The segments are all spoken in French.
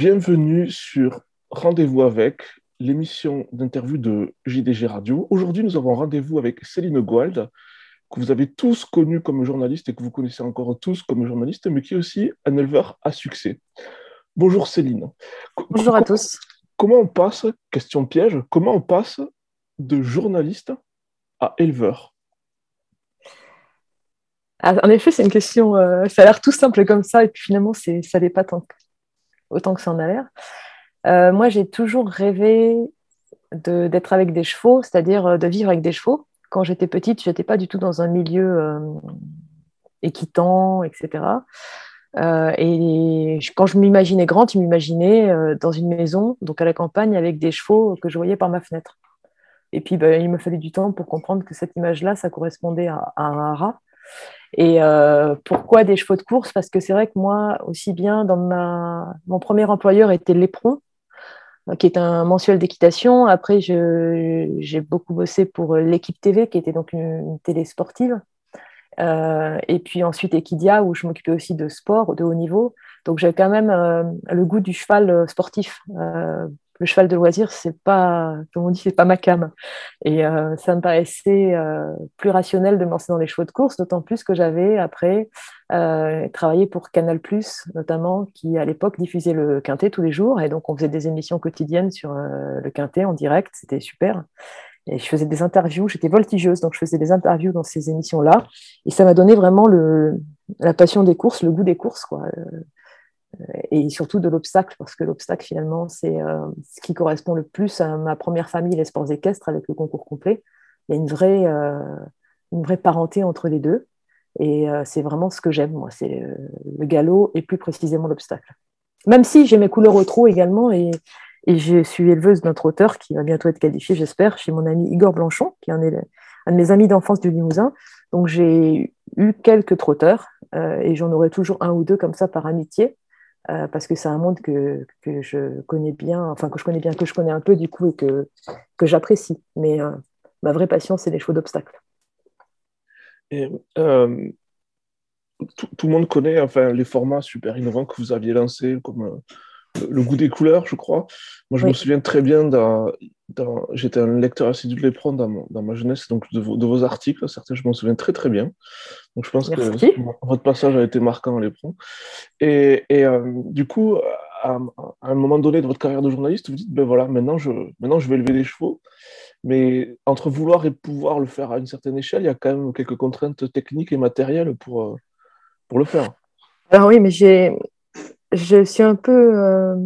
Bienvenue sur Rendez-vous avec, l'émission d'interview de JDG Radio. Aujourd'hui, nous avons rendez-vous avec Céline Guald, que vous avez tous connu comme journaliste et que vous connaissez encore tous comme journaliste, mais qui est aussi un éleveur à succès. Bonjour Céline. Bonjour à tous. Comment on passe, question piège, comment on passe de journaliste à éleveur? Ah, En effet, c'est une question, euh, ça a l'air tout simple comme ça, et puis finalement, ça n'est pas tant, autant que ça en a l'air. Euh, moi, j'ai toujours rêvé d'être avec des chevaux, c'est-à-dire euh, de vivre avec des chevaux. Quand j'étais petite, je n'étais pas du tout dans un milieu euh, équitant, etc. et quand je m'imaginais grande, je m'imaginais dans une maison, donc à la campagne, avec des chevaux que je voyais par ma fenêtre. Et puis, ben, il me fallait du temps pour comprendre que cette image-là, ça correspondait à, à un rat. Et euh, pourquoi des chevaux de course? Parce que c'est vrai que moi, aussi bien dans ma... mon premier employeur était Lépron, euh, qui est un mensuel d'équitation. Après, j'ai beaucoup bossé pour l'équipe TV, qui était donc une, télé sportive. Euh, et puis ensuite Equidia, où je m'occupais aussi de sport de haut niveau. Donc j'ai quand même le goût du cheval sportif le cheval de loisir, c'est pas, comme on dit, c'est pas ma cam. Et euh, ça me paraissait euh, plus rationnel de me lancer dans les chevaux de course, d'autant plus que j'avais après euh, travaillé pour Canal+, notamment, qui à l'époque diffusait le Quintet tous les jours, et donc on faisait des émissions quotidiennes sur le Quintet en direct, c'était super. Et je faisais des interviews, j'étais voltigeuse, donc je faisais des interviews dans ces émissions-là, et ça m'a donné vraiment la passion des courses, le goût des courses, et surtout de l'obstacle, parce que l'obstacle, finalement, c'est euh, ce qui correspond le plus à ma première famille, les sports équestres, avec le concours complet. Il y a une vraie, euh, une vraie parenté entre les deux. Et euh, c'est vraiment ce que j'aime, moi, c'est le galop et plus précisément l'obstacle. Même si j'ai mes couleurs au trot également, et, et je suis éleveuse d'un trotteur qui va bientôt être qualifié, j'espère, chez mon ami Igor Blanchon, qui est un, de mes amis d'enfance du Limousin. Donc j'ai eu quelques trotteurs, et j'en aurai toujours un ou deux comme ça par amitié. Euh, parce que c'est un monde que, que, je connais bien, enfin que je connais bien, que je connais un peu du coup et que, que j'apprécie. Mais euh, ma vraie passion, c'est les chevaux d'obstacle. Euh, tout, tout, le monde connaît enfin, les formats super innovants que vous aviez lancés, comme le goût des couleurs, je crois. Moi, je me souviens très bien, dans, j'étais un lecteur assidu de l'éperon dans, dans, ma jeunesse, donc de vos, de vos, articles, certains, je m'en souviens très très bien. Donc, je pense que votre passage a été marquant à l'éperon. Et, et euh, du coup, à, un moment donné de votre carrière de journaliste, vous dites, ben voilà, maintenant je, maintenant je vais élever les chevaux. Mais entre vouloir et pouvoir le faire à une certaine échelle, il y a quand même quelques contraintes techniques et matérielles pour, euh, pour le faire. Alors oui, mais j'ai je suis un peu. Euh,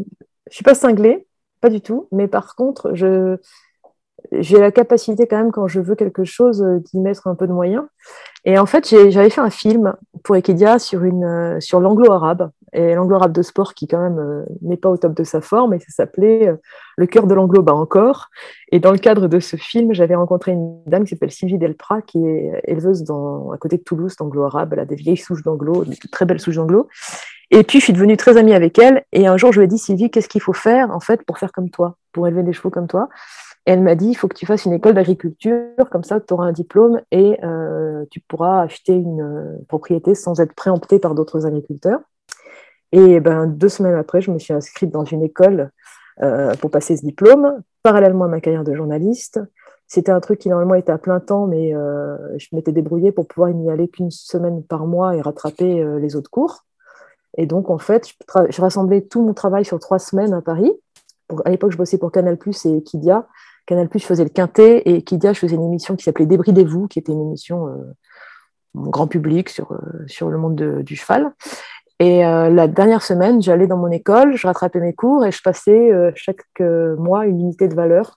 je suis pas cinglée, pas du tout, mais par contre, je, j'ai la capacité quand même, quand je veux quelque chose, euh, d'y mettre un peu de moyens. Et en fait, j'avais fait un film pour Equidia sur, une, euh, sur l'anglo-arabe, et l'anglo-arabe de sport qui quand même n'est pas au top de sa forme, et ça s'appelait Le cœur de l'anglo bat encore. Et dans le cadre de ce film, j'avais rencontré une dame qui s'appelle Sylvie Delprat, qui est éleveuse dans, à côté de Toulouse, d'anglo-arabe. Elle a des vieilles souches d'anglo, de très belles souches d'anglo. Et puis, je suis devenue très amie avec elle. Et un jour, je lui ai dit, Sylvie, qu'est-ce qu'il faut faire, en fait, pour faire comme toi, pour élever des chevaux comme toi? Et elle m'a dit, il faut que tu fasses une école d'agriculture, comme ça tu auras un diplôme et euh, tu pourras acheter une euh, propriété sans être préempté par d'autres agriculteurs. Et ben, deux semaines après, je me suis inscrite dans une école euh, pour passer ce diplôme, parallèlement à ma carrière de journaliste. C'était un truc qui normalement était à plein temps, mais je m'étais débrouillée pour pouvoir n'y aller qu'une semaine par mois et rattraper les autres cours. Et donc, en fait, je, rassemblais tout mon travail sur trois semaines à Paris. à l'époque, je bossais pour Canal Plus et Kidia. Canal Plus faisait le quintet et Kidia, je faisais une émission qui s'appelait Débridez-vous, qui était une émission euh, grand public sur, euh, sur le monde du cheval. Et euh, la dernière semaine, j'allais dans mon école, je rattrapais mes cours et je passais chaque mois une unité de valeur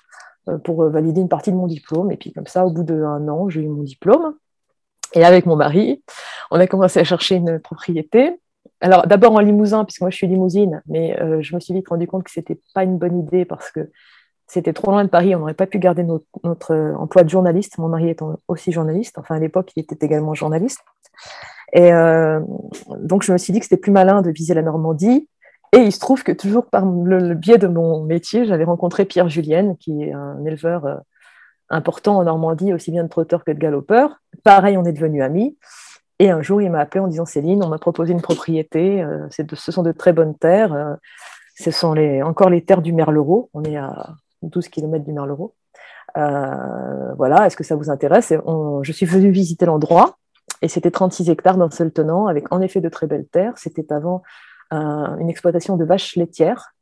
pour valider une partie de mon diplôme. Et puis comme ça, au bout d'un an, j'ai eu mon diplôme. Et avec mon mari, on a commencé à chercher une propriété. Alors d'abord en Limousin, puisque moi je suis limousine, mais je me suis vite rendu compte que ce n'était pas une bonne idée parce que c'était trop loin de Paris, on n'aurait pas pu garder notre, euh, emploi de journaliste, mon mari étant aussi journaliste, enfin à l'époque il était également journaliste. Et euh, donc je me suis dit que c'était plus malin de viser la Normandie. Et il se trouve que toujours par le, biais de mon métier, j'avais rencontré Pierre Julienne, qui est un éleveur euh, important en Normandie, aussi bien de trotteurs que de galopeurs. Pareil, on est devenus amis. Et un jour, il m'a appelé en disant Céline, on m'a proposé une propriété, ce sont de très bonnes terres ce sont les, encore les terres du Merlereau. On est à 12 km du Merlereau. Euh, voilà, est-ce que ça vous intéresse? Je suis venue visiter l'endroit et c'était 36 hectares d'un seul tenant avec en effet de très belles terres. C'était avant une exploitation de vaches laitières.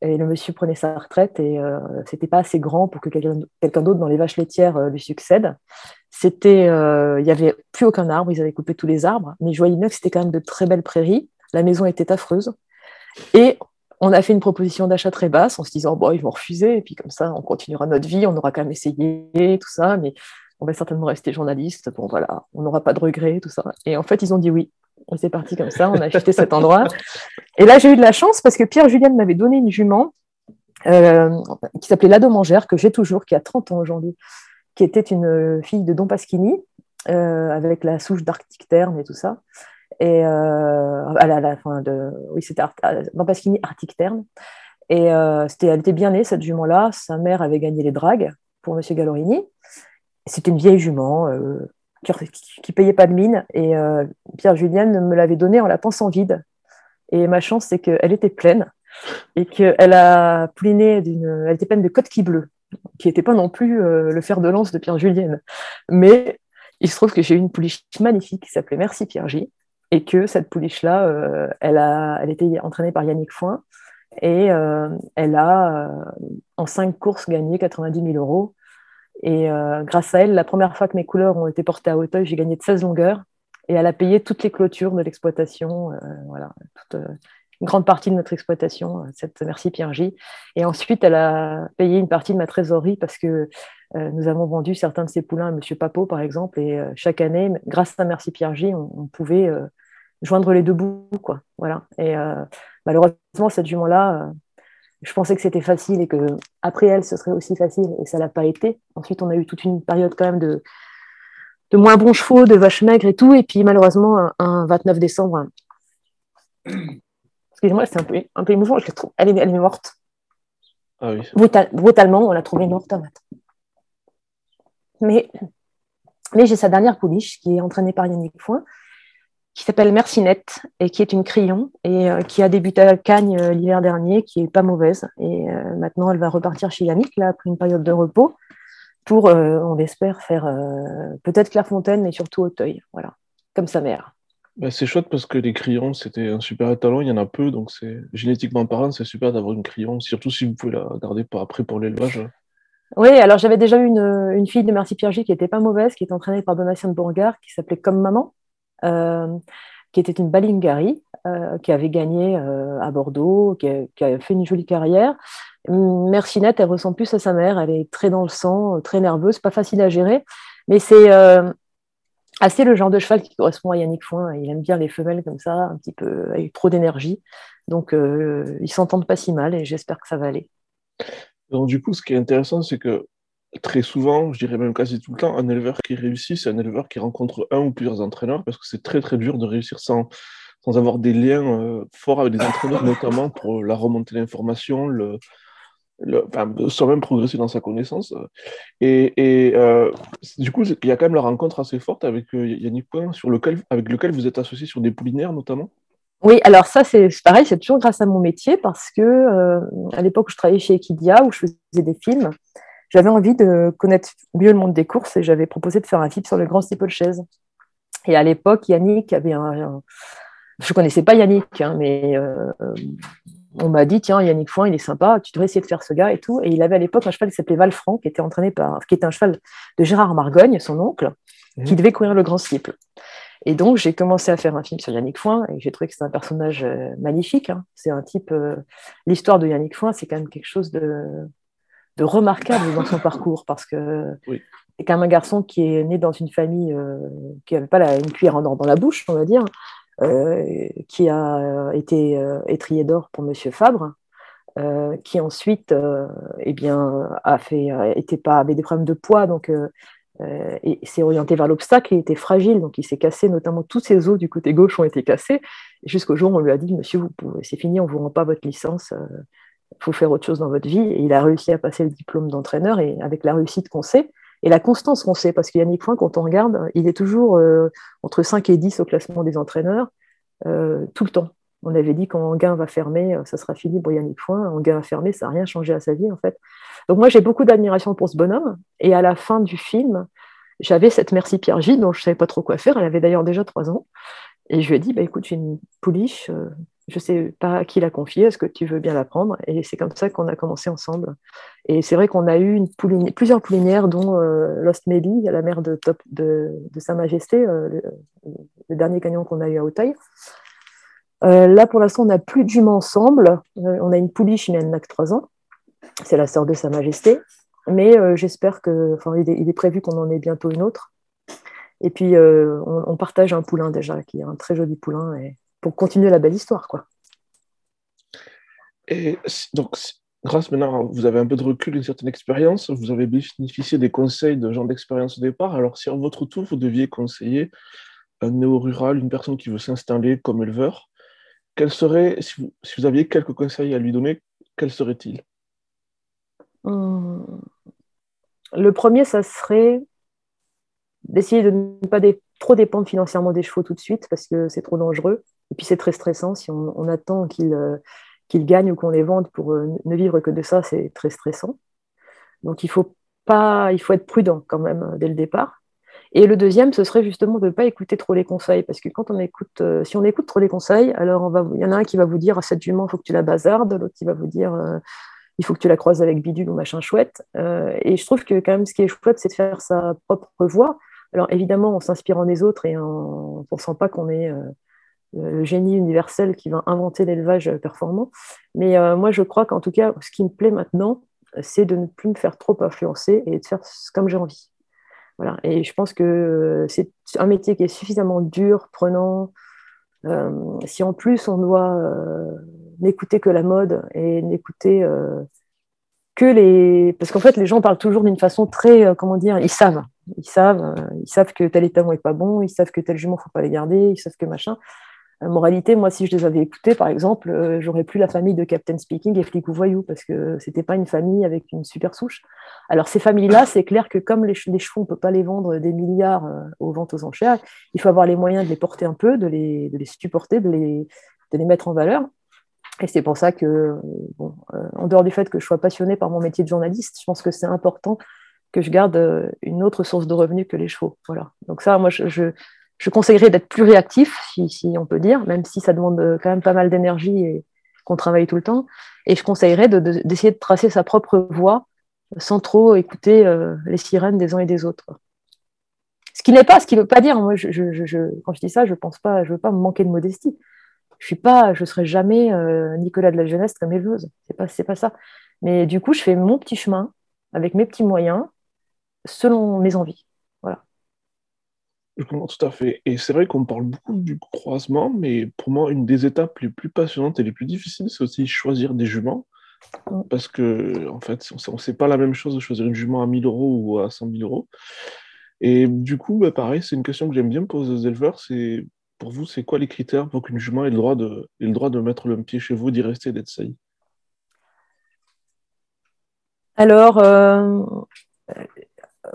Et le monsieur prenait sa retraite et euh, c'était pas assez grand pour que quelqu'un d'autre dans les vaches laitières euh, lui succède. C'était, il n'y avait plus aucun arbre, ils avaient coupé tous les arbres, mais je voyais c'était quand même de très belles prairies. La maison était affreuse. Et on a fait une proposition d'achat très basse en se disant, bon, ils vont refuser, et puis comme ça, on continuera notre vie, on aura quand même essayé, tout ça, mais on va certainement rester journaliste, bon voilà, on n'aura pas de regrets, tout ça. Et en fait, ils ont dit oui. On s'est parti comme ça, on a acheté cet endroit. Et là, j'ai eu de la chance parce que Pierre Julien m'avait donné une jument euh, qui s'appelait Lado Mangère, que j'ai toujours, qui a 30 ans aujourd'hui, qui était une fille de Don Pasquini, euh, avec la souche d'Arctic Terne et tout ça et euh, à, la, oui, c'était Don Pasquini Arctic Terne. Et euh, c'était, elle était bien née, cette jument-là. Sa mère avait gagné les dragues pour Monsieur Gallorini. C'était une vieille jument euh, qui, ne payait pas de mine. Et Pierre Julienne me l'avait donnée en la pensant vide. Et ma chance, c'est qu'elle était pleine et qu'elle a pouliné d'une. Elle était pleine de côte qui bleu, qui n'était pas non plus le fer de lance de Pierre Julienne. Mais il se trouve que j'ai eu une pouliche magnifique qui s'appelait Merci Pierre J et que cette pouliche-là, euh, elle, a, elle était entraînée par Yannick Foin et euh, elle a, euh, en cinq courses, gagné 90 000 euros. Et grâce à elle, la première fois que mes couleurs ont été portées à Hauteuil, j'ai gagné de 16 longueurs et elle a payé toutes les clôtures de l'exploitation, voilà, une grande partie de notre exploitation, cette Merci Pierre J. Et ensuite, elle a payé une partie de ma trésorerie parce que nous avons vendu certains de ses poulains à M. Papot, par exemple, et chaque année, grâce à Merci Pierre J, on, pouvait joindre les deux bouts. Quoi. Voilà. Et euh, malheureusement, cette jument-là, euh, je pensais que c'était facile et que après elle, ce serait aussi facile, et ça l'a pas été. Ensuite, on a eu toute une période quand même de, de moins bons chevaux, de vaches maigres et tout. Et puis malheureusement, un, 29 décembre, excusez-moi, c'est un peu, un peu émouvant, je elle, est, elle est morte. Ah oui. brutalement, on l'a trouvée morte à matin. Mais, mais j'ai sa dernière pouliche qui est entraînée par Yannick Foin, qui s'appelle Mercinette et qui est une crayon et euh, qui a débuté à Cagnes euh, l'hiver dernier, qui est pas mauvaise. Et euh, maintenant, elle va repartir chez Yannick, là, après une période de repos, pour, on espère, faire peut-être Clairefontaine, mais surtout Auteuil, voilà, comme sa mère. Bah, c'est chouette parce que les crayons, c'était un super talent, il y en a peu, donc c'est génétiquement parlant, c'est super d'avoir une crayon, surtout si vous pouvez la garder après pour l'élevage. Oui, alors j'avais déjà eu une, une, fille de Merci Piergy qui était pas mauvaise, qui était entraînée par Donatien de Bourgard, qui s'appelait Comme Maman. Euh, qui était une Balingari, euh, qui avait gagné euh, à Bordeaux, qui a, fait une jolie carrière. Mercinette, elle ressemble plus à sa mère, elle est très dans le sang, très nerveuse, pas facile à gérer, mais c'est assez le genre de cheval qui correspond à Yannick Foin. Il aime bien les femelles comme ça, un petit peu avec trop d'énergie. Donc, ils s'entendent pas si mal et j'espère que ça va aller. Donc, du coup, ce qui est intéressant, c'est que très souvent, je dirais même quasi tout le temps, un éleveur qui réussit, c'est un éleveur qui rencontre un ou plusieurs entraîneurs parce que c'est très très dur de réussir sans, sans avoir des liens euh, forts avec des entraîneurs, notamment pour la remontée d'informations, le, le, même progresser dans sa connaissance. Et, euh, du coup, il y a quand même la rencontre assez forte avec euh, Yannick Point, sur lequel, avec lequel vous êtes associé sur des poulinaires notamment. Oui, alors ça, c'est pareil, c'est toujours grâce à mon métier parce que à l'époque où je travaillais chez Equidia, où je faisais des films, j'avais envie de connaître mieux le monde des courses et j'avais proposé de faire un film sur le grand steeplechase. Et à l'époque, Yannick avait un, Je ne connaissais pas Yannick, hein, mais euh, on m'a dit tiens, Yannick Foin, il est sympa, tu devrais essayer de faire ce gars et tout. Et il avait à l'époque un cheval qui s'appelait Valfranc, qui était entraîné par, qui était un cheval de Gérard Margogne, son oncle, mmh. qui devait courir le grand steeple. Et donc, j'ai commencé à faire un film sur Yannick Foin et j'ai trouvé que c'est un personnage euh, magnifique. Hein. C'est un type. Euh, l'histoire de Yannick Foin, c'est quand même quelque chose de, de remarquable dans son parcours parce que c'est quand même un garçon qui est né dans une famille euh, qui n'avait pas une cuillère en or dans la bouche, on va dire, qui a été euh, étrier d'or pour Monsieur Fabre, qui ensuite eh bien, a fait, était pas, avait des problèmes de poids, donc et s'est orienté vers l'obstacle, il était fragile, donc il s'est cassé, notamment tous ses os du côté gauche ont été cassés, jusqu'au jour où on lui a dit, monsieur, vous pouvez, c'est fini, on ne vous rend pas votre licence, il faut faire autre chose dans votre vie. Et il a réussi à passer le diplôme d'entraîneur et avec la réussite qu'on sait et la constance qu'on sait, parce qu'il Yannick Point, quand on regarde, il est toujours euh, entre 5 et 10 au classement des entraîneurs, euh, tout le temps. On avait dit quand Anguin va fermer, ça sera fini pour Yannick Foin. Anguin va fermer, ça n'a rien changé à sa vie, en fait. Donc moi, j'ai beaucoup d'admiration pour ce bonhomme. Et à la fin du film, j'avais cette Merci Pierre J, dont je ne savais pas trop quoi faire. Elle avait d'ailleurs déjà trois ans. Et je lui ai dit, bah, écoute, j'ai une pouliche, euh, je ne sais pas qui la confier, est-ce que tu veux bien la prendre? Et c'est comme ça qu'on a commencé ensemble. Et c'est vrai qu'on a eu plusieurs poulinières, dont euh, Lost Maybe, la mère de, top, de, Sa Majesté, euh, le, dernier gagnant qu'on a eu à Hauteuil. là, pour l'instant, on n'a plus de ensemble. on a une pouliche, mais elle n'a que trois ans. C'est la sœur de Sa Majesté. Mais j'espère que, il, il est prévu qu'on en ait bientôt une autre. Et puis, euh, on, partage un poulain déjà, qui est un très joli poulain, pour continuer la belle histoire. quoi. Et donc, grâce maintenant, vous avez un peu de recul, une certaine expérience, vous avez bénéficié des conseils de gens d'expérience au départ. Alors, si à votre tour, vous deviez conseiller un néo-rural, une personne qui veut s'installer comme éleveur, quel serait, si vous, si vous, aviez quelques conseils à lui donner, quels seraient-ils hum. Le premier, ça serait d'essayer de ne pas trop dépendre financièrement des chevaux tout de suite parce que c'est trop dangereux. Et puis c'est très stressant. Si on, attend qu'ils euh, gagnent ou qu'on les vende pour euh, ne vivre que de ça, c'est très stressant. Donc il faut, pas, il faut être prudent quand même euh, dès le départ. Et le deuxième, ce serait justement de ne pas écouter trop les conseils, parce que quand on écoute, si on écoute trop les conseils, alors il y en a un qui va vous dire à cette jument, il faut que tu la bazardes, l'autre qui va vous dire il faut que tu la croises avec bidule ou machin chouette. et je trouve que quand même ce qui est chouette, c'est de faire sa propre voix. Alors évidemment, en s'inspirant des autres et en ne pensant pas qu'on est le génie universel qui va inventer l'élevage performant. Mais euh, moi, je crois qu'en tout cas, ce qui me plaît maintenant, c'est de ne plus me faire trop influencer et de faire comme j'ai envie. Voilà. Et je pense que c'est un métier qui est suffisamment dur, prenant. Euh, si en plus on doit n'écouter que la mode et n'écouter que les. Parce qu'en fait, les gens parlent toujours d'une façon très. comment dire Ils savent. Ils savent, euh, ils savent que tel étalon est pas bon, ils savent que tel jument faut pas les garder, ils savent que machin. Euh, moralité, moi, si je les avais écoutés, par exemple, euh, j'aurais plus la famille de Captain Speaking et Flic ou Voyou, parce que c'était pas une famille avec une super souche. Alors, ces familles-là, c'est clair que comme les, chevaux, on peut pas les vendre des milliards aux ventes aux enchères, il faut avoir les moyens de les porter un peu, de les, de les supporter, de les, de les mettre en valeur. Et c'est pour ça que, bon, en dehors du fait que je sois passionnée par mon métier de journaliste, je pense que c'est important que je garde euh, une autre source de revenus que les chevaux. Voilà. Donc ça, moi, je, conseillerais d'être plus réactif, si, on peut dire, même si ça demande euh, quand même pas mal d'énergie et qu'on travaille tout le temps. Et je conseillerais d'essayer de, tracer sa propre voie sans trop écouter euh, les sirènes des uns et des autres. Ce qui n'est pas, ce qui ne veut pas dire, moi, je, je, quand je dis ça, je pense pas, je veux pas me manquer de modestie. Je suis pas, je serai jamais Nicolas de la jeunesse comme éleveuse. C'est pas, c'est pas ça. Mais du coup, je fais mon petit chemin avec mes petits moyens selon mes envies. Je comprends tout à fait. Et c'est vrai qu'on parle beaucoup du croisement, mais pour moi, une des étapes les plus passionnantes et les plus difficiles, c'est aussi choisir des juments. Parce que, en fait, on ne sait pas la même chose de choisir une jument à 1000 euros ou à 100 000 euros. Et du coup, bah, pareil, c'est une question que j'aime bien poser aux éleveurs. C'est pour vous, c'est quoi les critères pour qu'une jument ait le droit de, ait le droit de mettre le pied chez vous, d'y rester, d'être saillie? Alors, euh,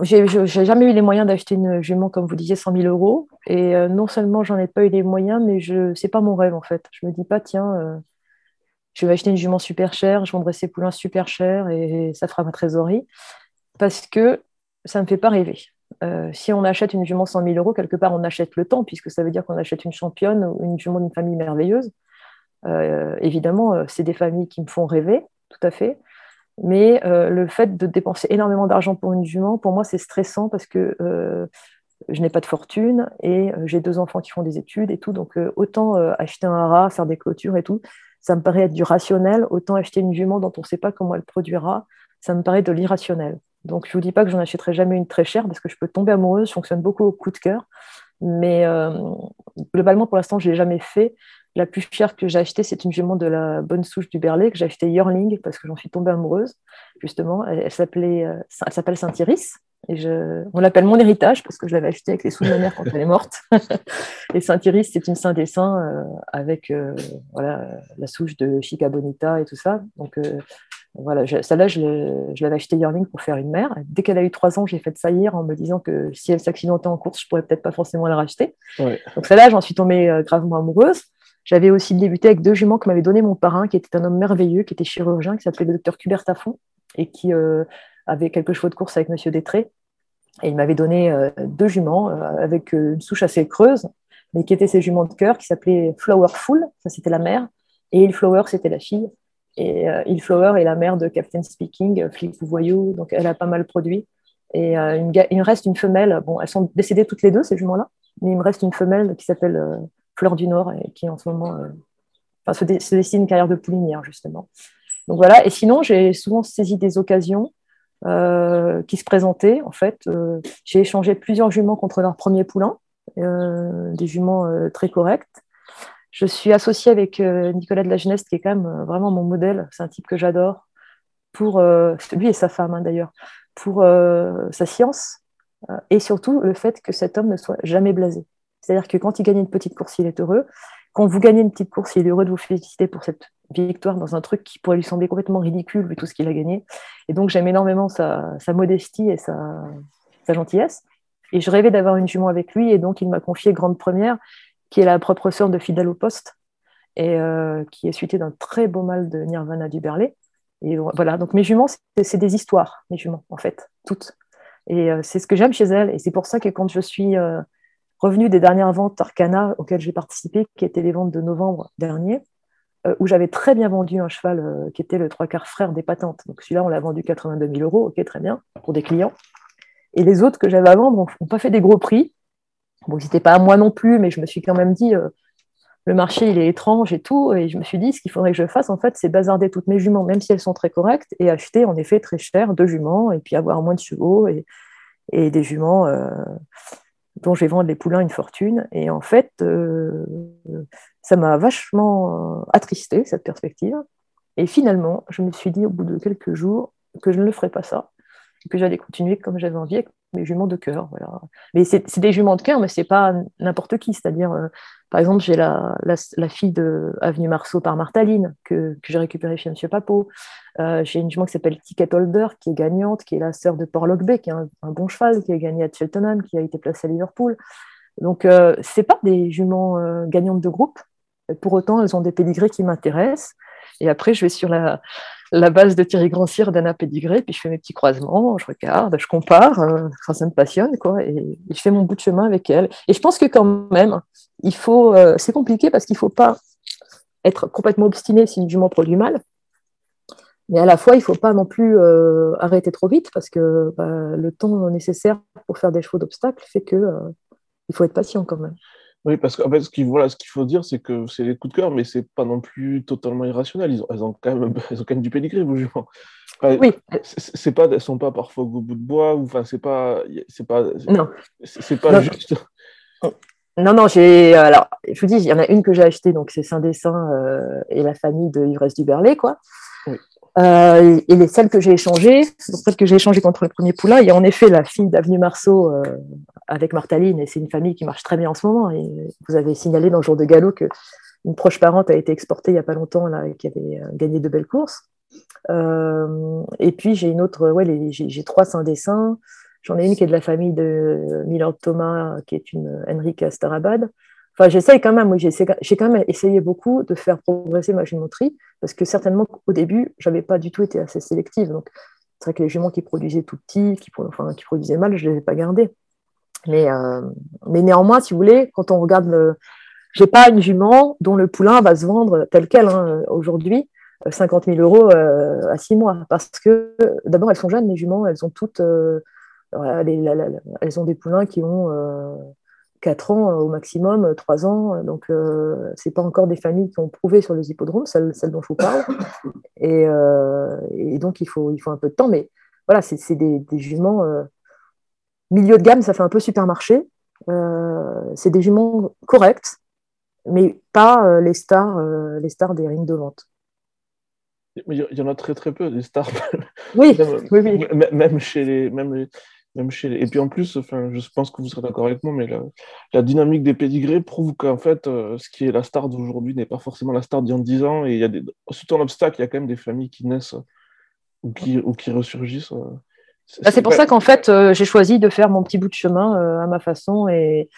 j'ai jamais eu les moyens d'acheter une jument, comme vous disiez, 100 000 euros. Et euh, non seulement j'en ai pas eu les moyens, mais je c'est pas mon rêve en fait. Je me dis pas, tiens, euh, je vais acheter une jument super chère, je vendrai ces poulains super chers et ça fera ma trésorerie. Parce que ça me fait pas rêver. Euh, si on achète une jument 100 000 euros, quelque part on achète le temps, puisque ça veut dire qu'on achète une championne ou une jument d'une famille merveilleuse. évidemment, c'est des familles qui me font rêver, tout à fait. Mais euh, le fait de dépenser énormément d'argent pour une jument, pour moi, c'est stressant parce que euh, je n'ai pas de fortune et euh, j'ai deux enfants qui font des études et tout. Donc, autant acheter un rat, faire des clôtures et tout, ça me paraît être du rationnel. Autant acheter une jument dont on ne sait pas comment elle produira, ça me paraît de l'irrationnel. Donc, je ne vous dis pas que j'en achèterai jamais une très chère parce que je peux tomber amoureuse. Je fonctionne beaucoup au coup de cœur. Mais globalement, pour l'instant, je ne l'ai jamais fait. La plus chère que j'ai achetée, c'est une jument de la bonne souche du Berlay que j'ai achetée Yearling parce que j'en suis tombée amoureuse, justement. Elle, s'appelait, euh, elle s'appelle Saint-Iris. Et je, on l'appelle mon héritage parce que je l'avais achetée avec les sous de ma mère quand elle est morte. et Saint-Iris, c'est une saint dessin euh, avec euh, voilà, la souche de Chica Bonita et tout ça. Donc voilà, celle-là, je, l'avais achetée Yearling pour faire une mère. Dès qu'elle a eu trois ans, j'ai fait de saillir en me disant que si elle s'accidentait en course, je pourrais peut-être pas forcément la racheter. Donc celle-là, j'en suis tombée gravement amoureuse. J'avais aussi débuté avec deux juments que m'avait donné mon parrain, qui était un homme merveilleux, qui était chirurgien, qui s'appelait le docteur Kubert Tafon, et qui avait quelques chevaux de course avec Monsieur Détré. Et il m'avait donné deux juments avec une souche assez creuse, mais qui étaient ses juments de cœur, qui s'appelaient Flowerful, ça c'était la mère, et Flower, c'était la fille. Et euh, Flower est la mère de Captain Speaking, euh, ou Voyou, donc elle a pas mal produit. Et euh, il me reste une femelle, bon, elles sont décédées toutes les deux, ces juments-là, mais il me reste une femelle qui s'appelle euh, Fleur du Nord et qui en ce moment enfin, se, dessine une carrière de poulinière, justement. Donc voilà, et sinon, j'ai souvent saisi des occasions qui se présentaient. En fait, j'ai échangé plusieurs juments contre leur premier poulain, des juments très corrects. Je suis associée avec euh, Nicolas de la Jeunesse, qui est quand même euh, vraiment mon modèle. C'est un type que j'adore. Pour euh, lui et sa femme hein, d'ailleurs, pour sa science et surtout le fait que cet homme ne soit jamais blasé. C'est-à-dire que quand il gagne une petite course, il est heureux. Quand vous gagnez une petite course, il est heureux de vous féliciter pour cette victoire dans un truc qui pourrait lui sembler complètement ridicule vu tout ce qu'il a gagné. Et donc j'aime énormément sa, modestie et sa, gentillesse. Et je rêvais d'avoir une jument avec lui et donc il m'a confié grande première qui est la propre sœur de Fidèle au poste et euh, qui est suitée d'un très beau mal de Nirvana du Berlay. Et voilà, donc mes juments, c'est des histoires, mes juments, en fait, toutes. Et euh, c'est ce que j'aime chez elles. Et c'est pour ça que quand je suis euh, revenue des dernières ventes Arcana auxquelles j'ai participé, qui étaient les ventes de novembre dernier, où j'avais très bien vendu un cheval qui était le trois quarts frère des patentes. Donc celui-là, on l'a vendu 82 000 euros, ok, très bien, pour des clients. Et les autres que j'avais à vendre n'ont pas fait des gros prix. Bon, c'était pas à moi non plus, mais je me suis quand même dit, euh, le marché, il est étrange et tout. Et je me suis dit, ce qu'il faudrait que je fasse, en fait, c'est bazarder toutes mes juments, même si elles sont très correctes, et acheter, en effet, très cher deux juments, et puis avoir moins de chevaux, et, des juments euh, dont je vais vendre les poulains une fortune. Et en fait, euh, ça m'a vachement attristé, cette perspective. Et finalement, je me suis dit, au bout de quelques jours, que je ne le ferais pas ça, que j'allais continuer comme j'avais envie, avec mes juments de cœur. Voilà. Mais c'est des juments de cœur, mais c'est pas n'importe qui. C'est-à-dire, euh, par exemple, j'ai la, la, fille de Avenue Marceau par Martaline, que, que j'ai récupérée chez M. Papo. Euh, j'ai une jument qui s'appelle Ticket Holder, qui est gagnante, qui est la sœur de Port Lockbay, qui est un, bon cheval, qui a gagné à Cheltenham, qui a été placé à Liverpool. Donc, euh, c'est pas des juments euh, gagnantes de groupe. Pour autant, elles ont des pédigrés qui m'intéressent. Et après, je vais sur la, base de Thierry Grandcir d'Anna Pédigré, puis je fais mes petits croisements, je regarde, je compare, euh, ça me passionne, quoi, et, je fais mon bout de chemin avec elle. Et je pense que quand même, il faut, euh, c'est compliqué parce qu'il ne faut pas être complètement obstiné si une jument produit mal, mais à la fois, il ne faut pas non plus euh, arrêter trop vite parce que bah, le temps nécessaire pour faire des chevaux d'obstacles fait que il faut être patient quand même. Oui, parce qu'en fait, ce qu'il voilà, faut dire, c'est que c'est des coups de cœur, mais c'est pas non plus totalement irrationnel. Ils ont, elles, ont quand même, elles ont quand même du pédigré, vos juments. oui. C'est pas, elles sont pas parfois au bout de bois, ou enfin, c'est pas, c'est pas, non, c'est pas juste. Non, non, j'ai. Alors, je vous dis, il y en a une que j'ai achetée, donc c'est Saint-Dessin euh, et la famille de Ivresse du Berlay, quoi. Oui. Euh, et les celles que j'ai échangées, celles que j'ai échangées contre le premier poulain, il y a en effet la fille d'Avenue Marceau euh, avec Martaline, et c'est une famille qui marche très bien en ce moment. Et vous avez signalé dans le jour de galop que une proche parente a été exportée il n'y a pas longtemps là, et qui avait euh, gagné de belles courses. et puis j'ai une autre, ouais, j'ai trois saint dessins. J'en ai une qui est de la famille de Milord Thomas, qui est une Henrique Starabad. Enfin, j'essaye quand même, j'ai quand même essayé beaucoup de faire progresser ma jumenterie, parce que certainement au début, j'avais pas du tout été assez sélective. Donc, c'est vrai que les juments qui produisaient tout petits, qui, produisaient mal, je les ai pas gardés. Mais, euh, mais néanmoins, si vous voulez, quand on regarde le. J'ai pas une jument dont le poulain va se vendre tel quel hein, aujourd'hui, 50 euh, 000 euros euh, à six mois. Parce que d'abord, elles sont jeunes, les juments, elles ont toutes. elles ont des poulains qui ont 4 ans euh, au maximum, 3 euh, ans. Donc, euh, ce n'est pas encore des familles qui ont prouvé sur les hippodromes, celles, dont je vous parle. Et, donc, il faut, il faut un peu de temps. Mais voilà, c'est des, des, juments milieu de gamme, ça fait un peu supermarché. c'est des juments corrects, mais pas les, stars, les stars des rings de vente. Il y en a très très peu des stars. Oui, même, oui, oui. Même chez les, même même chez Et puis en plus, enfin, je pense que vous serez d'accord avec moi, mais la, dynamique des pédigrés prouve qu'en fait, euh, ce qui est la star d'aujourd'hui n'est pas forcément la star d'il y a 10 ans. Et il y a des... surtout en obstacle, il y a quand même des familles qui naissent ou qui, ou qui ressurgissent. Euh, bah, c'est pour ça qu'en fait, euh, j'ai choisi de faire mon petit bout de chemin à ma façon et,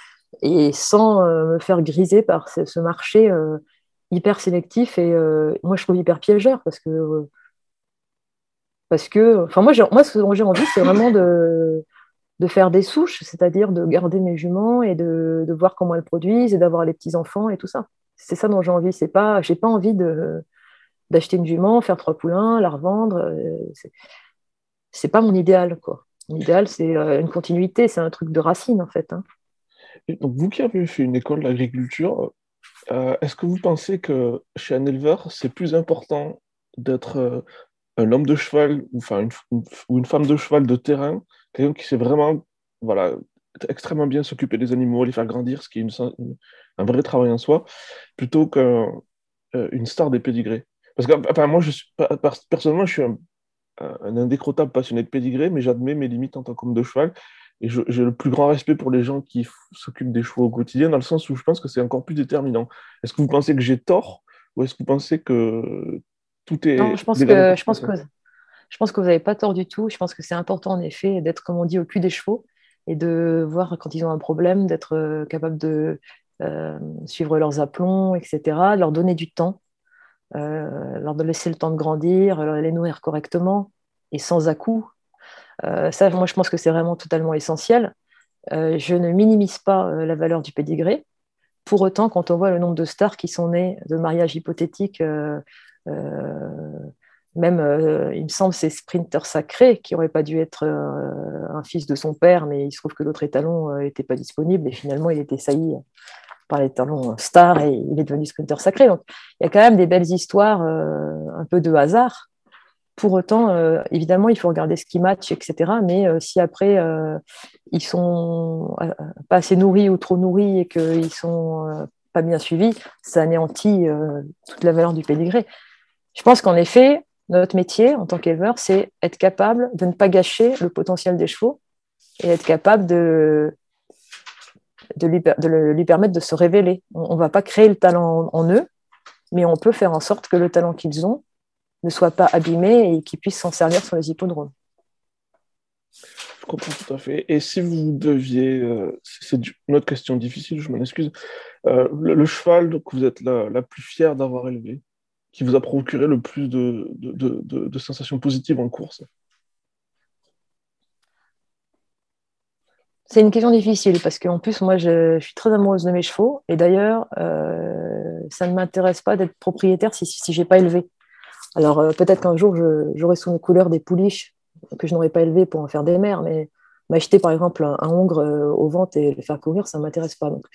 et sans me faire griser par ce, marché hyper sélectif et moi je trouve hyper piégeur parce que parce que enfin moi, moi ce dont j'ai envie c'est vraiment de, de faire des souches, c'est-à-dire de garder mes juments et de, de voir comment elles produisent et d'avoir les petits enfants et tout ça. C'est ça dont j'ai envie. C'est pas, j'ai pas envie de d'acheter une jument, faire trois poulains, la revendre. C'est pas mon idéal quoi. Mon idéal c'est une continuité, c'est un truc de racine en fait. Hein donc, vous qui avez fait une école d'agriculture, euh, est-ce que vous pensez que chez un éleveur, c'est plus important d'être euh, un homme de cheval ou, une, ou une femme de cheval de terrain, quelqu'un qui sait vraiment voilà, extrêmement bien s'occuper des animaux, les faire grandir, ce qui est un vrai travail en soi, plutôt qu'une euh, star des pédigrés Parce que enfin, moi, je suis, personnellement, je suis un, un indécrottable passionné de pédigrés, mais j'admets mes limites en tant qu'homme de cheval. Et j'ai le plus grand respect pour les gens qui s'occupent des chevaux au quotidien, dans le sens où je pense que c'est encore plus déterminant. Est-ce que vous pensez que j'ai tort ou est-ce que vous pensez que tout est. Non, je pense, que, je, pense que, je pense que vous n'avez pas tort du tout. Je pense que c'est important, en effet, d'être, comme on dit, au cul des chevaux et de voir quand ils ont un problème, d'être euh, capable de euh, suivre leurs aplombs, etc., leur donner du temps, euh, leur laisser le temps de grandir, les nourrir correctement et sans à-coups euh, ça, moi, je pense que c'est vraiment totalement essentiel. Je ne minimise pas la valeur du pédigré. Pour autant, quand on voit le nombre de stars qui sont nées de mariages hypothétiques, même, il me semble, ces sprinters sacrés qui n'auraient pas dû être un fils de son père, mais il se trouve que l'autre étalon n'était pas disponible et finalement il était sailli par l'étalon star et il est devenu sprinter sacré. Donc il y a quand même des belles histoires, un peu de hasard, pour autant, euh, évidemment, il faut regarder ce qui match, etc. Mais euh, si après, euh, ils sont pas assez nourris ou trop nourris et qu'ils sont pas bien suivis, ça anéantit toute la valeur du pédigré. Je pense qu'en effet, notre métier en tant qu'éleveur, c'est être capable de ne pas gâcher le potentiel des chevaux et être capable de, lui, permettre de se révéler. On ne va pas créer le talent en eux, mais on peut faire en sorte que le talent qu'ils ont, ne soit pas abîmé et qu'ils puissent s'en servir sur les hippodromes. Je comprends tout à fait. Et si vous deviez, euh, c'est une autre question difficile, je m'en excuse, euh, le, cheval que vous êtes la plus fière d'avoir élevé, qui vous a procuré le plus de, de, de, sensations positives en course C'est une question difficile parce qu'en plus, moi, je, suis très amoureuse de mes chevaux. Et d'ailleurs, euh, ça ne m'intéresse pas d'être propriétaire si, si je n'ai pas élevé. Alors euh, peut-être qu'un jour, j'aurai sous mes couleurs des pouliches que je n'aurais pas élevées pour en faire des mères, mais m'acheter par exemple un, hongre euh, au et le faire courir, ça ne m'intéresse pas. Donc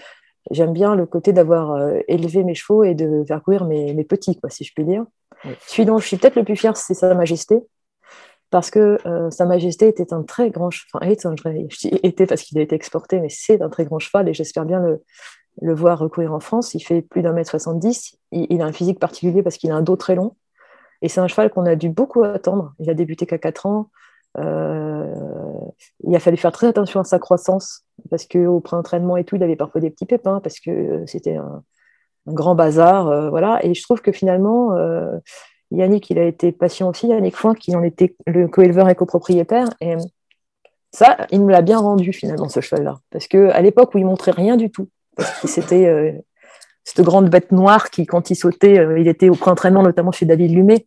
j'aime bien le côté d'avoir euh, élevé mes chevaux et de faire courir mes, petits, quoi, si je puis dire. Celui dont je suis peut-être le plus fier, c'est Sa Majesté, parce que Sa Majesté était un très grand cheval, enfin, était parce qu'il a été exporté, mais c'est un très grand cheval et j'espère bien le, le voir recourir en France. Il fait plus d'un mètre 70, il, il, a un physique particulier parce qu'il a un dos très long, et c'est un cheval qu'on a dû beaucoup attendre. Il a débuté qu'à 4 ans. Euh, il a fallu faire très attention à sa croissance parce qu'au pré-entraînement et tout, il avait parfois des petits pépins parce que c'était un, grand bazar. Euh, voilà. Et je trouve que finalement, euh, Yannick, il a été patient aussi, Yannick Foin, qui en était le co-éleveur et copropriétaire. Et ça, il me l'a bien rendu finalement, ce cheval-là. Parce qu'à l'époque où il montrait rien du tout, c'était cette grande bête noire qui, quand il sautait, il était au pré-entraînement, notamment chez David Lumet,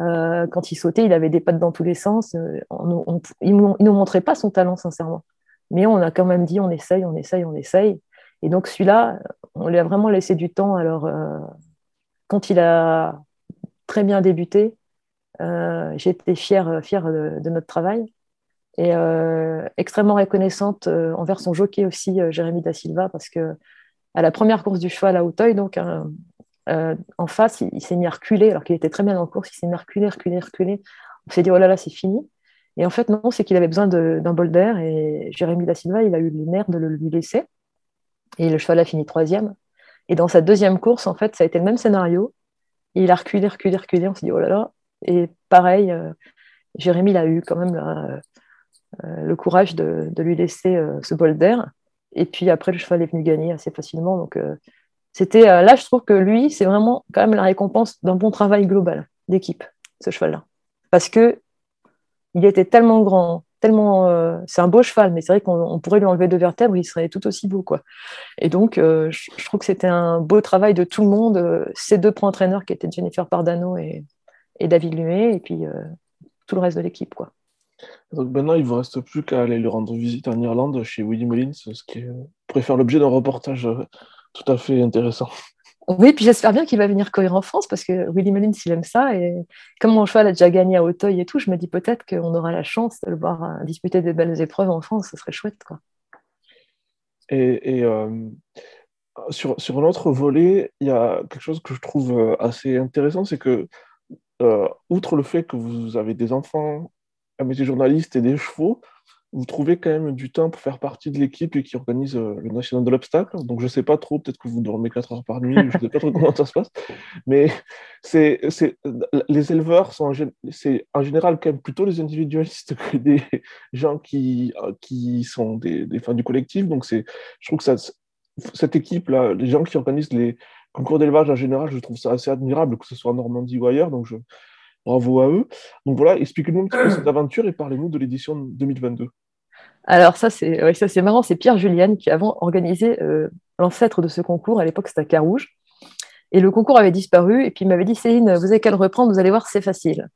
euh, quand il sautait, il avait des pattes dans tous les sens. Euh, il ne nous montrait pas son talent, sincèrement. Mais on a quand même dit on essaye, on essaye, on essaye. Et donc celui-là, on lui a vraiment laissé du temps. Alors, euh, quand il a très bien débuté, j'étais fière, fière de, notre travail et extrêmement reconnaissante envers son jockey aussi, Jérémy Da Silva, parce que à la première course du cheval à Hauteuil, donc euh, en face, il, s'est mis à reculer, alors qu'il était très bien en course, il s'est mis à reculer, reculer, reculer. On s'est dit, oh là là, c'est fini. Et en fait, non, c'est qu'il avait besoin d'un bol d'air et Jérémy Da Silva, il a eu les nerfs de le lui laisser. Et le cheval a fini troisième. Et dans sa deuxième course, en fait, ça a été le même scénario. il a reculé, reculé, reculé. On s'est dit, oh là là. Et pareil, euh, Jérémy, il a eu quand même euh, le courage de, de lui laisser ce bol d'air. Et puis après, le cheval est venu gagner assez facilement. Donc, c'était euh, là, je trouve que lui, c'est vraiment quand même la récompense d'un bon travail global d'équipe, ce cheval-là. Parce que il était tellement grand, tellement. c'est un beau cheval, mais c'est vrai qu'on pourrait lui enlever deux vertèbres, il serait tout aussi beau. Quoi. Et donc, je, trouve que c'était un beau travail de tout le monde, ces deux pro-entraîneurs qui étaient Jennifer Pardano et, David Lumet, et puis tout le reste de l'équipe. quoi. Donc maintenant, il ne vous reste plus qu'à aller lui rendre visite en Irlande chez Willy Mullins, ce qui pourrait faire l'objet d'un reportage tout à fait intéressant. Oui, puis j'espère bien qu'il va venir courir en France parce que Willy Mullins, il aime ça. Et comme mon cheval a déjà gagné à Auteuil et tout, je me dis peut-être qu'on aura la chance de le voir euh, disputer des belles épreuves en France. Ce serait chouette. Quoi. Et, euh, sur, sur un autre volet, il y a quelque chose que je trouve euh, assez intéressant c'est que, outre le fait que vous avez des enfants, un métier journaliste et des chevaux, vous trouvez quand même du temps pour faire partie de l'équipe qui organise euh, le National de l'Obstacle. Donc, je ne sais pas trop, peut-être que vous dormez 4 heures par nuit, je ne sais pas trop comment ça se passe. Mais c'est, les éleveurs sont c'est en général quand même plutôt des individualistes que des gens qui, euh, qui sont des, des fans du collectif. Donc, c'est, je trouve que ça, cette équipe-là, les gens qui organisent les concours d'élevage en général, je trouve ça assez admirable, que ce soit en Normandie ou ailleurs. Donc, bravo à eux. Donc voilà, expliquez-nous un petit peu cette aventure et parlez-nous de l'édition 2022. Alors ça c'est c'est marrant, c'est Pierre Julienne qui avant organisé euh, l'ancêtre de ce concours. À l'époque c'était à Carouge. Et le concours avait disparu, et puis il m'avait dit, Céline, vous avez qu'à le reprendre, vous allez voir, c'est facile.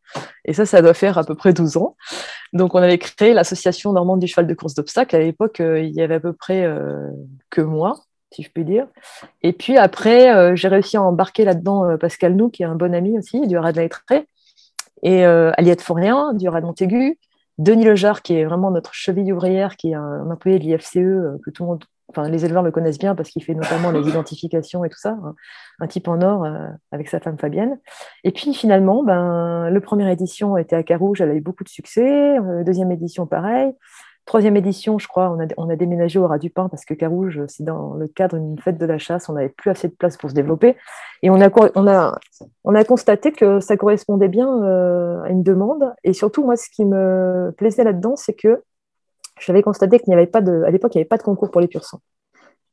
Et ça, ça doit faire à peu près 12 ans. Donc on avait créé l'association normande du cheval de course d'obstacles. À l'époque, euh, il y avait à peu près euh, que moi, si je puis dire. Et puis après, j'ai réussi à embarquer là-dedans Pascal Nou, qui est un bon ami aussi, du la et Aliette Forien, du Haras de Montaigu, Denis Lejar, qui est vraiment notre cheville ouvrière, qui est un, employé de l'IFCE, euh, que tout le monde, enfin les éleveurs le connaissent bien parce qu'il fait notamment les identifications et tout ça, hein. un type en or euh, avec sa femme Fabienne. Et puis finalement, ben, le première édition était à Carouge, elle a eu beaucoup de succès, euh, deuxième édition pareil. Troisième édition, je crois, on a, on a déménagé au Ras du Pin parce que Carouge, c'est dans le cadre d'une fête de la chasse, on n'avait plus assez de place pour se développer. Et on a, on a, on a constaté que ça correspondait bien euh, à une demande. Et surtout, moi, ce qui me plaisait là-dedans, c'est que j'avais constaté qu'il n'y avait pas de, à l'époque, il n'y avait pas de concours pour les pur sang.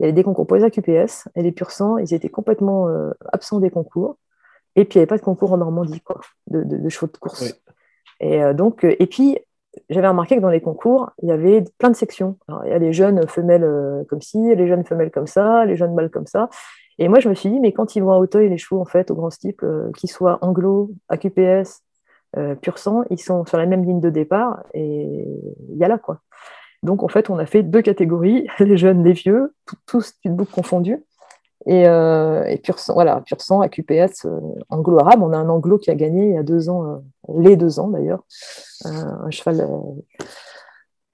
Il y avait des concours pour les AQPS et les pur ils étaient complètement euh, absents des concours. Et puis, il n'y avait pas de concours en Normandie, quoi, de, de, chevaux de course. Et euh, donc, et puis, j'avais remarqué que dans les concours, il y avait plein de sections. il y a les jeunes femelles euh, comme ci, les jeunes femelles comme ça, les jeunes mâles comme ça. Et moi, je me suis dit, mais quand ils vont à Auteuil, les chevaux, en fait, au grand type, euh, qu'ils soient anglo, AQPS, euh, pur sang, ils sont sur la même ligne de départ et il y a là, quoi. Donc, en fait, on a fait deux catégories, les jeunes, les vieux, tous toutes boucles confondues. Et, et pur sang, voilà, pur sang, AQPS, anglo-arabe. On a un anglo qui a gagné il y a deux ans, les deux ans d'ailleurs, un cheval euh,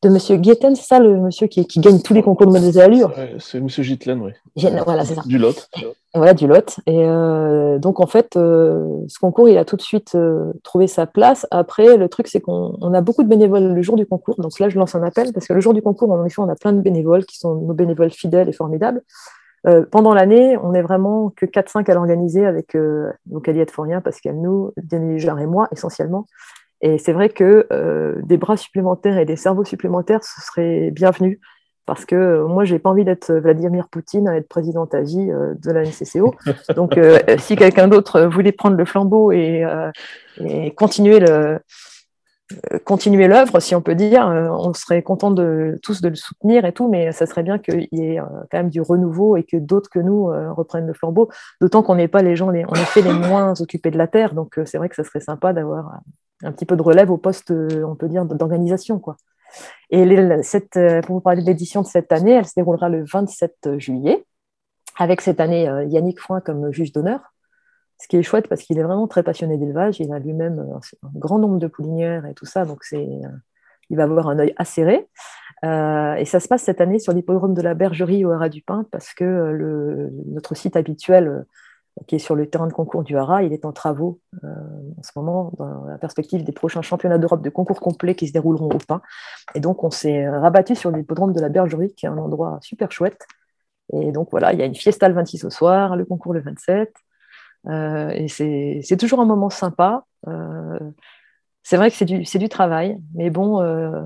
de Monsieur Guetten, c'est ça le monsieur qui, gagne tous les concours de modèles allure C'est Monsieur Gitlen, oui. Voilà, c'est ça. Du Lot. Voilà, du Lot. Et euh, donc, en fait, euh, ce concours, il a tout de suite trouvé sa place. Après, le truc, c'est qu'on a beaucoup de bénévoles le jour du concours. Donc là, je lance un appel parce que le jour du concours, en effet, on a plein de bénévoles qui sont nos bénévoles fidèles et formidables. Pendant l'année, on n'est vraiment que 4-5 à l'organiser avec euh, donc Aliette Fourien, Pascal nous, Denis Jarre et moi, essentiellement. Et c'est vrai que euh, des bras supplémentaires et des cerveaux supplémentaires, ce serait bienvenu. Parce que euh, moi, je n'ai pas envie d'être Vladimir Poutine, à être présidente à vie euh, de la NCCO. Donc, si quelqu'un d'autre voulait prendre le flambeau et, et continuer le, continuer l'œuvre, si on peut dire. On serait content de tous de le soutenir et tout, mais ça serait bien qu'il y ait quand même du renouveau et que d'autres que nous reprennent le flambeau. D'autant qu'on n'est pas les gens, les, en effet, les moins occupés de la terre. Donc c'est vrai que ça serait sympa d'avoir un petit peu de relève au poste, on peut dire, d'organisation. quoi. Et cette, pour vous parler de l'édition de cette année, elle se déroulera le 27 juillet, avec cette année Yannick Foin comme juge d'honneur ce qui est chouette parce qu'il est vraiment très passionné d'élevage. Il a lui-même euh, un grand nombre de poulinières et tout ça, donc euh, il va avoir un œil acéré. Euh, et ça se passe cette année sur l'hippodrome de la Bergerie au Haras du Pin parce que notre site habituel, qui est sur le terrain de concours du Haras, il est en travaux en ce moment dans la perspective des prochains championnats d'Europe de concours complets qui se dérouleront au Pin. Et donc on s'est rabattu sur l'hippodrome de la Bergerie, qui est un endroit super chouette. Et donc voilà, il y a une fiesta le 26 au soir, le concours le 27. Euh, et c'est toujours un moment sympa. Euh, c'est vrai que c'est du, du, travail, mais bon, euh,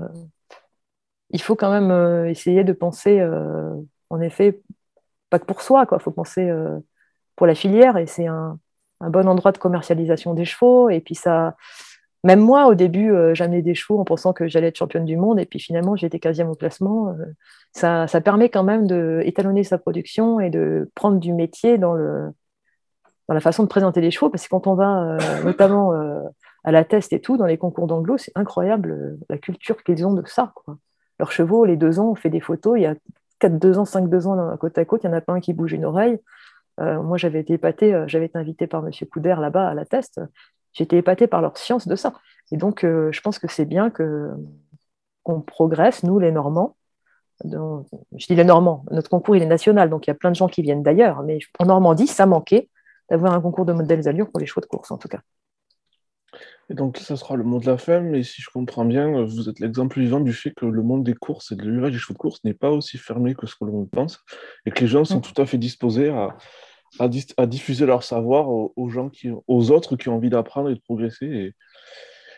il faut quand même essayer de penser, en effet, pas que pour soi, il faut penser pour la filière, et c'est un, un, bon endroit de commercialisation des chevaux, et puis ça, même moi, au début, j'amenais des chevaux en pensant que j'allais être championne du monde, et puis finalement, j'étais 15e au classement. ça, ça, permet quand même d'étalonner sa production et de prendre du métier dans, le, dans la façon de présenter les chevaux, parce que quand on va notamment à la test et tout, dans les concours d'anglo, c'est incroyable la culture qu'ils ont de ça. Quoi. Leurs chevaux, les deux ans, on fait des photos, il y a 4 deux ans, 5 deux ans côte à côte, il n'y en a pas un qui bouge une oreille. Euh, moi, j'avais été épatée, euh, j'avais été invitée par M. Couder là-bas à la test. J'étais épatée par leur science de ça. Et donc, euh, je pense que c'est bien que, qu'on progresse, nous, les Normands. je dis les Normands, notre concours, il est national, donc il y a plein de gens qui viennent d'ailleurs. Mais en Normandie, ça manquait d'avoir un concours de modèles allures pour les chevaux de course, en tout cas. Et donc, ça sera le mot de la fin, mais si je comprends bien, vous êtes l'exemple vivant du fait que le monde des courses et de l'élevage des chevaux de course n'est pas aussi fermé que ce que l'on pense, et que les gens sont mm. tout à fait disposés à, à, diffuser leur savoir aux, gens qui, aux autres qui ont envie d'apprendre et de progresser.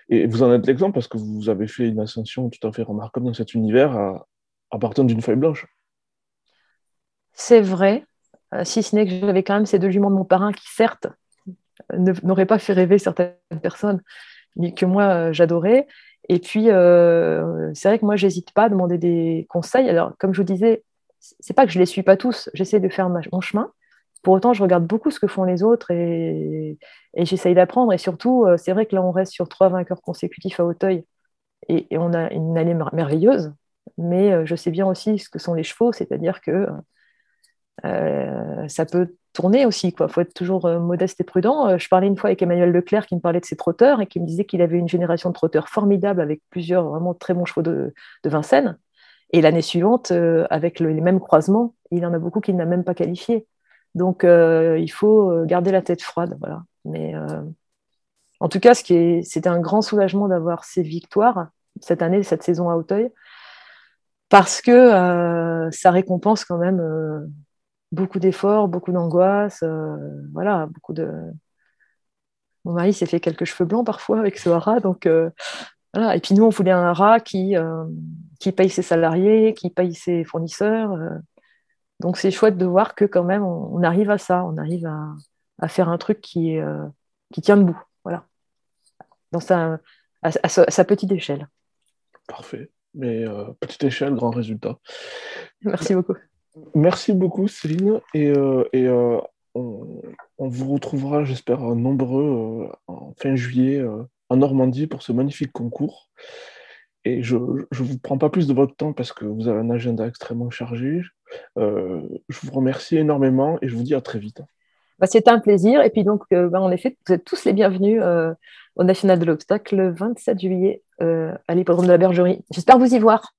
Et, vous en êtes l'exemple parce que vous avez fait une ascension tout à fait remarquable dans cet univers à, partir d'une feuille blanche. C'est vrai, si ce n'est que j'avais quand même ces deux juments de mon parrain qui, certes, n'aurait pas fait rêver certaines personnes, mais que moi, euh, j'adorais. Et puis, euh, c'est vrai que moi, j'hésite pas à demander des conseils. Alors, comme je vous disais, c'est pas que je les suis pas tous, j'essaie de faire mon chemin. Pour autant, je regarde beaucoup ce que font les autres et, j'essaye d'apprendre. Et surtout, euh, c'est vrai que là, on reste sur trois vainqueurs consécutifs à Hauteuil et, et on a une année merveilleuse. Mais je sais bien aussi ce que sont les chevaux, c'est-à-dire que ça peut tourner aussi. Il faut être toujours euh, modeste et prudent. Euh, je parlais une fois avec Emmanuel Leclerc qui me parlait de ses trotteurs et qui me disait qu'il avait une génération de trotteurs formidable avec plusieurs vraiment très bons chevaux de, Vincennes. Et l'année suivante, euh, avec les mêmes croisements, il en a beaucoup qu'il n'a même pas qualifié. Donc, il faut garder la tête froide. Voilà. Mais en tout cas, c'était un grand soulagement d'avoir ces victoires cette année, cette saison à Hauteuil, parce que ça récompense quand même beaucoup d'efforts, beaucoup d'angoisse, euh, voilà, beaucoup de. Mon mari s'est fait quelques cheveux blancs parfois avec ce haras, donc euh, voilà. Et puis nous, on voulait un haras qui, euh, qui paye ses salariés, qui paye ses fournisseurs. donc c'est chouette de voir que quand même, on, arrive à ça, on arrive à, faire un truc qui, qui tient debout, voilà, dans sa, à, sa petite échelle. Parfait. Mais petite échelle, grand résultat. Merci beaucoup. Merci beaucoup, Céline. Et, euh, euh, on, vous retrouvera, j'espère, nombreux euh, en fin juillet en Normandie pour ce magnifique concours. Et je ne vous prends pas plus de votre temps parce que vous avez un agenda extrêmement chargé. je vous remercie énormément et je vous dis à très vite. Bah, C'était un plaisir. Et puis donc, bah, en effet, vous êtes tous les bienvenus au National de l'Obstacle le 27 juillet à l'hippodrome de la Bergerie. J'espère vous y voir.